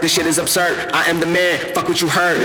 This shit is absurd. I am the man. Fuck what you heard.